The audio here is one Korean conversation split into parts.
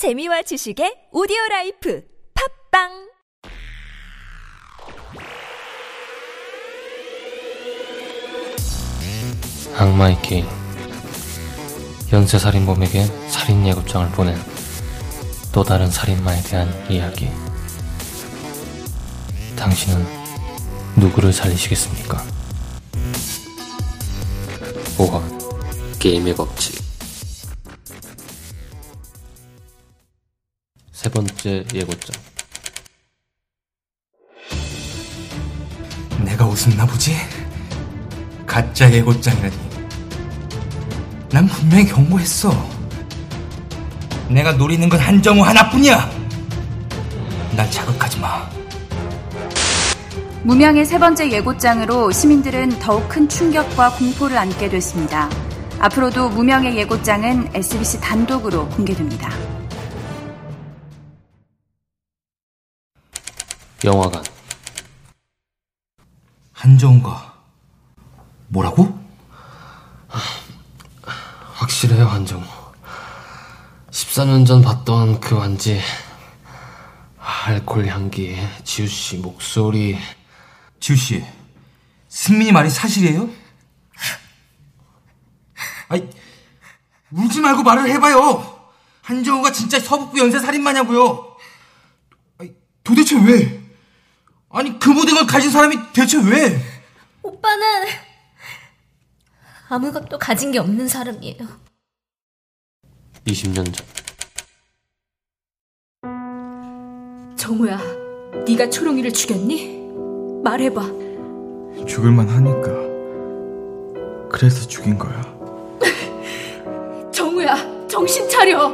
재미와 지식의 오디오 life 팝빵! 악마의 게임 연쇄살인범에게 살인 예고장을 보낸 또 다른 살인마에 대한 이야기. 당신은 누구를 살리시겠습니까? 5화 게임의 법칙 번째 예고장 내가 웃었나 보지? 가짜 예고장이라니. 난 분명히 경고했어. 내가 노리는 건 한정우 하나뿐이야. 날 자극하지 마. 무명의 세 번째 예고장으로 시민들은 더욱 큰 충격과 공포를 안게 됐습니다. 앞으로도 무명의 예고장은 SBC 단독으로 공개됩니다. 영화관 한정우가 뭐라고? 확실해요 한정우 14년 전 봤던 그 완지 알콜 향기 지우 씨 목소리 지우 씨, 승민이 말이 사실이에요? 아이, 울지 말고 말을 해봐요. 한정우가 진짜 서북부 연쇄 살인마냐고요. 아이, 도대체 왜? 아니 그 모든 걸 가진 사람이 대체 왜? 오빠는 아무것도 가진 게 없는 사람이에요. 20년 전 정우야, 네가 초롱이를 죽였니? 말해봐. 죽을만 하니까. 그래서 죽인 거야. 정우야, 정신 차려.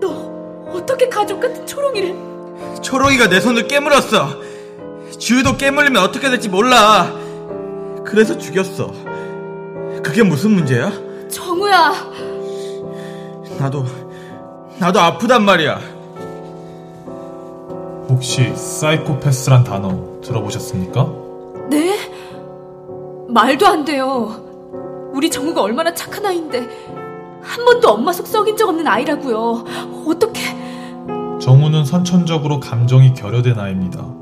너 어떻게 가족 같은 초롱이를? 초롱이가 내 손을 깨물었어. 지우도 깨물리면 어떻게 될지 몰라. 그래서 죽였어. 그게 무슨 문제야? 정우야, 나도, 나도 아프단 말이야. 혹시 사이코패스란 단어 들어보셨습니까? 네? 말도 안 돼요. 우리 정우가 얼마나 착한 아이인데 한 번도 엄마 속 썩인 적 없는 아이라고요. 어떻게? 정우는 선천적으로 감정이 결여된 아이입니다.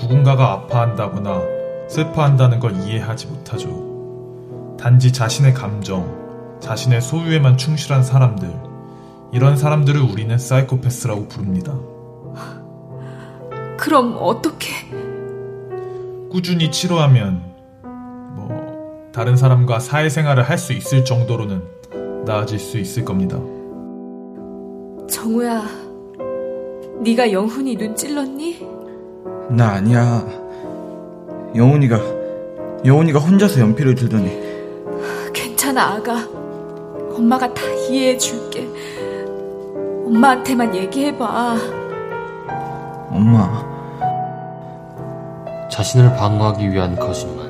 누군가가 아파한다거나 슬퍼한다는 걸 이해하지 못하죠. 단지 자신의 감정, 자신의 소유에만 충실한 사람들, 이런 사람들을 우리는 사이코패스라고 부릅니다. 그럼 어떻게? 꾸준히 치료하면, 뭐, 다른 사람과 사회생활을 할 수 있을 정도로는 나아질 수 있을 겁니다. 정우야, 네가 영훈이 눈 찔렀니? 나 아니야. 영훈이가, 영훈이가 혼자서 연필을 들더니. 괜찮아, 아가. 엄마가 다 이해해 줄게. 엄마한테만 얘기해봐. 엄마, 자신을 방어하기 위한 거짓말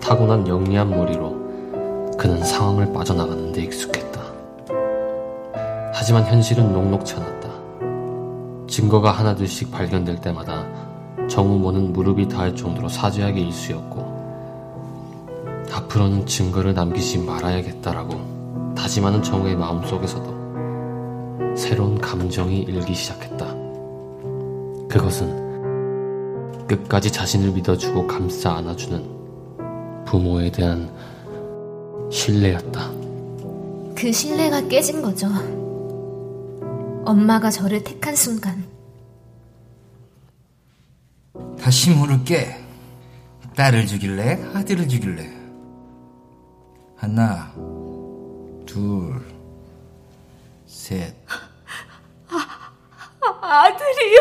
타고난 영리한 머리로 그는 상황을 빠져나가는 데 익숙했다. 하지만 현실은 녹록치 않았다. 증거가 하나둘씩 발견될 때마다 정우모는 무릎이 닿을 정도로 사죄하기 일쑤였고 앞으로는 증거를 남기지 말아야겠다라고 다짐하는 정우의 마음속에서도 새로운 감정이 일기 시작했다. 그것은 끝까지 자신을 믿어주고 감싸 안아주는 부모에 대한 신뢰였다. 그 신뢰가 깨진 거죠. 엄마가 저를 택한 순간 다시 물을게. 딸을 죽일래? 아들을 죽일래? 하나, 둘, 셋. 아들이요?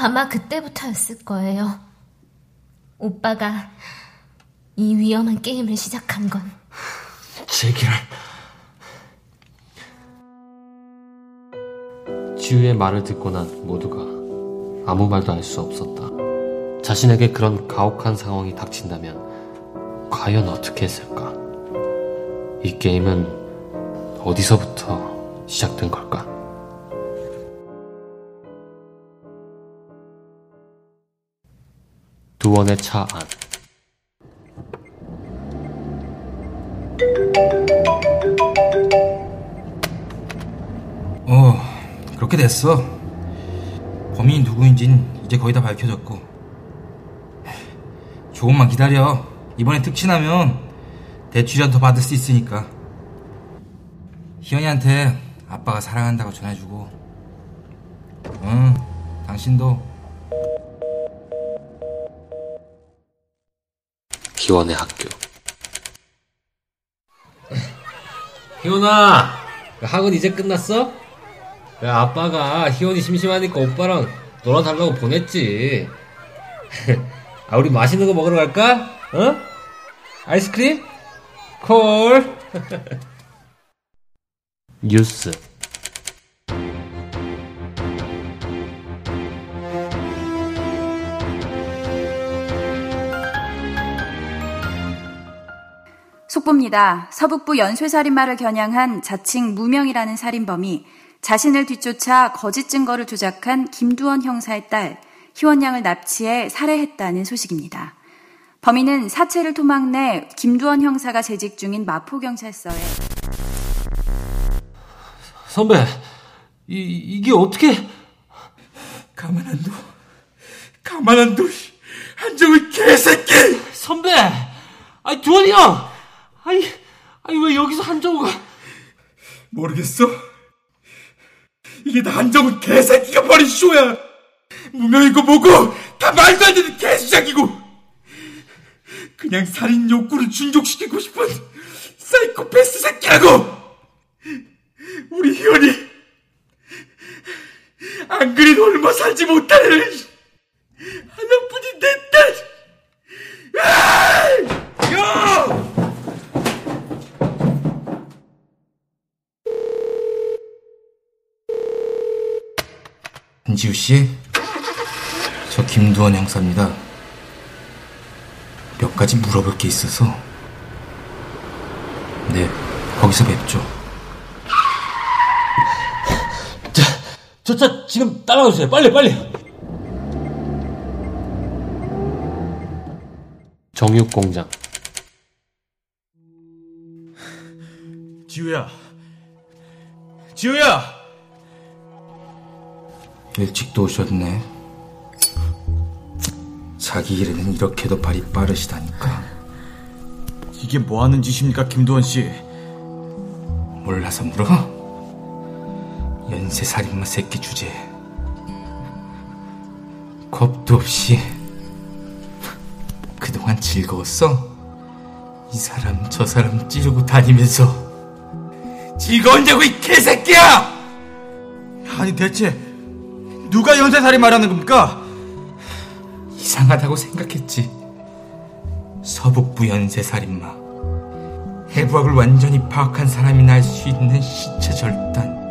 아마 그때부터였을 거예요. 오빠가 이 위험한 게임을 시작한 건. 제기를 지우의 말을 듣고 난 모두가 아무 말도 할 수 없었다. 자신에게 그런 가혹한 상황이 닥친다면 과연 어떻게 했을까? 이 게임은 어디서부터 시작된 걸까? 두원의 차 안. 그렇게 됐어. 범인이 누구인진 이제 거의 다 밝혀졌고. 조금만 기다려. 이번에 특친하면 대출이라도 더 받을 수 있으니까. 희연이한테 아빠가 사랑한다고 전해주고. 응, 당신도 기원의 학교. 희원아, 학원 이제 끝났어? 야, 아빠가 희원이 심심하니까 오빠랑 놀아달라고 보냈지. 아, 우리 맛있는 거 먹으러 갈까? 어? 아이스크림? 콜. 뉴스. 속보입니다. 서북부 연쇄살인마를 겨냥한 자칭 무명이라는 살인범이 자신을 뒤쫓아 거짓 증거를 조작한 김두원 형사의 딸 희원양을 납치해 살해했다는 소식입니다. 범인은 사체를 토막 내 김두원 형사가 재직 중인 마포경찰서에 선배, 이, 이게 어떻게. 가만 안 둬. 가만 안 둬. 한정을 개새끼! 선배! 아니, 두원이 형! 아니, 아니, 왜 여기서 한정우가. 모르겠어. 이게 다 한정은 개새끼가 버린 쇼야. 무명이고 뭐고 다 말도 안 되는 개수작이고. 그냥 살인 욕구를 충족시키고 싶은 사이코패스 새끼라고. 우리 희원이 안 그래도 얼마 살지 못하는 한지우 씨, 저 김두원 형사입니다. 몇 가지 물어볼 게 있어서. 네, 거기서 뵙죠. 저차 지금 따라오세요. 빨리, 빨리! 정육공장. 지우야. 지우야! 일찍도 오셨네. 자기 일에는 이렇게도 발이 빠르시다니까. 이게 뭐 하는 짓입니까, 김도원 씨? 몰라서 물어? 연쇄 살인마 새끼 주제. 겁도 없이. 그동안 즐거웠어? 이 사람 저 사람 찌르고 다니면서. 즐거웠냐고 이 개새끼야! 아니, 대체, 누가 연쇄살인 말하는 겁니까? 이상하다고 생각했지. 서북부 연쇄살인마. 해부학을 완전히 파악한 사람이나 알수 있는 시체 절단.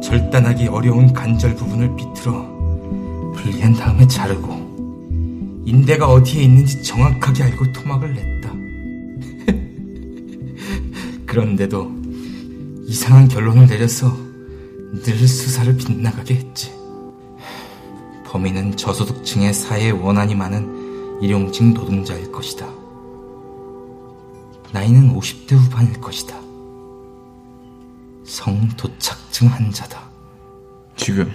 절단하기 어려운 관절 부분을 비틀어 분리한 다음에 자르고 인대가 어디에 있는지 정확하게 알고 토막을 냈다. 그런데도 이상한 결론을 내려서 늘 수사를 빗나가게 했지. 범인은 저소득층의 사회에 원한이 많은 일용직 노동자일 것이다. 나이는 50대 후반일 것이다. 성도착증 환자다. 지금,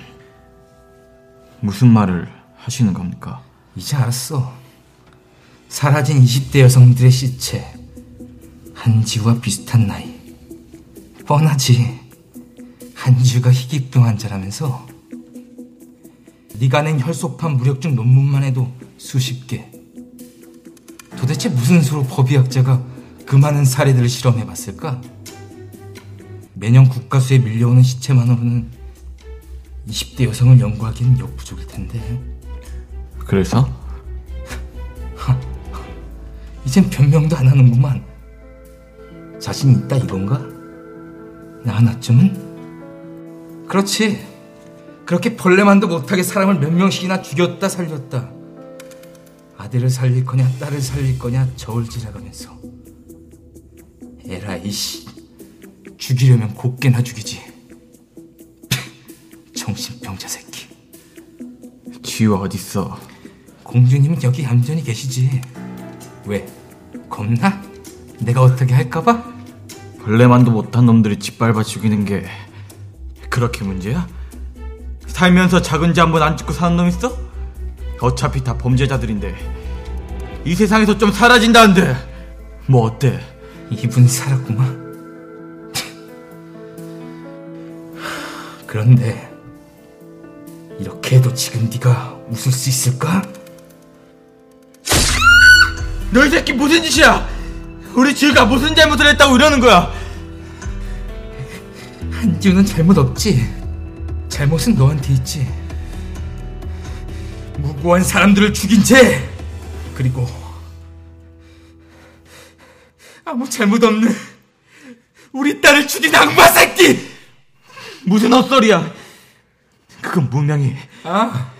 무슨 말을 하시는 겁니까? 이제 알았어. 사라진 20대 여성들의 시체. 한지우와 비슷한 나이. 뻔하지. 한지우가 희귀병 환자라면서. 네가 낸 혈소판 무력증 논문만 해도 수십 개. 도대체 무슨 수로 법의학자가 그 많은 사례들을 실험해봤을까? 매년 국가수에 밀려오는 시체만으로는 20대 여성을 연구하기는 역부족일 텐데. 그래서? 이젠 변명도 안 하는구만. 자신 있다 이건가? 나 하나쯤은? 그렇지. 그렇게 벌레만도 못하게 사람을 몇 명씩이나 죽였다 살렸다. 아들을 살릴 거냐 딸을 살릴 거냐 저울질해가면서. 에라 이 씨. 죽이려면 곱게나 죽이지. 정신병자 새끼. 지우 어딨어? 공주님은 여기 얌전히 계시지. 왜? 겁나? 내가 어떻게 할까봐? 벌레만도 못한 놈들이 짓밟아 죽이는 게 그렇게 문제야? 살면서 작은 죄 한 번 안 짓고 사는 놈 있어? 어차피 다 범죄자들인데 이 세상에서 좀 사라진다는데 뭐 어때? 이분 살았구만. 그런데 이렇게 해도 지금 네가 웃을 수 있을까? 너 이 새끼 무슨 짓이야? 우리 지우가 무슨 잘못을 했다고 이러는 거야? 한지우는 잘못 없지. 잘못은 너한테 있지. 무고한 사람들을 죽인 죄 그리고 아무 잘못 없는 우리 딸을 죽인 악마 새끼. 무슨 헛소리야? 그건 무명이 아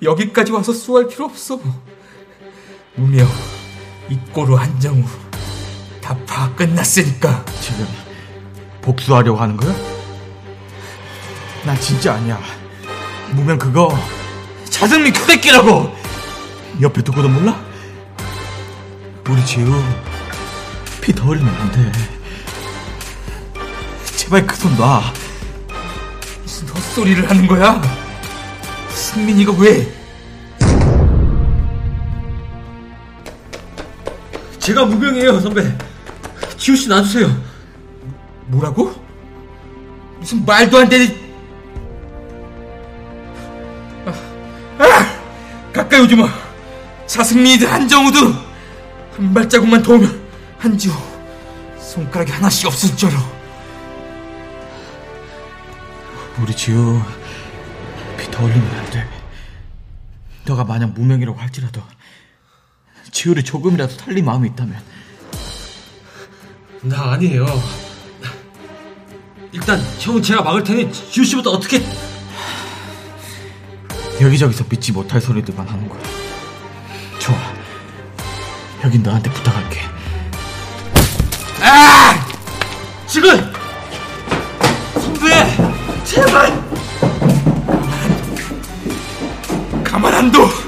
여기까지 와서 수할 필요 없어. 무명 이꼬루 한정우 다 파악 끝났으니까. 지금 복수하려고 하는 거야? 난 진짜 아니야. 무명 그거 자승민 그 새끼라고. 옆에 두고도 몰라? 우리 지우 피더 흘리면 안 돼. 제발 그 손 놔. 무슨 헛소리를 하는 거야? 승민이가 왜? 제가 무병이에요, 선배. 지우 씨 놔주세요. 뭐라고? 무슨 말도 안 되는 마 자승민이든 한정우도 한 발자국만 더 오면 한지우 손가락이 하나씩 없을 줄 알아 우리 지우 피더 흘리면 안 돼. 너가 만약 무명이라고 할지라도 지우를 조금이라도 살릴 마음이 있다면 나 아니에요. 일단 형은 제가 막을 테니 지우 씨부터 어떻게? 여기저기서 믿지 못할 소리들만 하는 거야. 좋아. 여긴 너한테 부탁할게. 아! 지금! 선배! 제발! 가만 안 둬!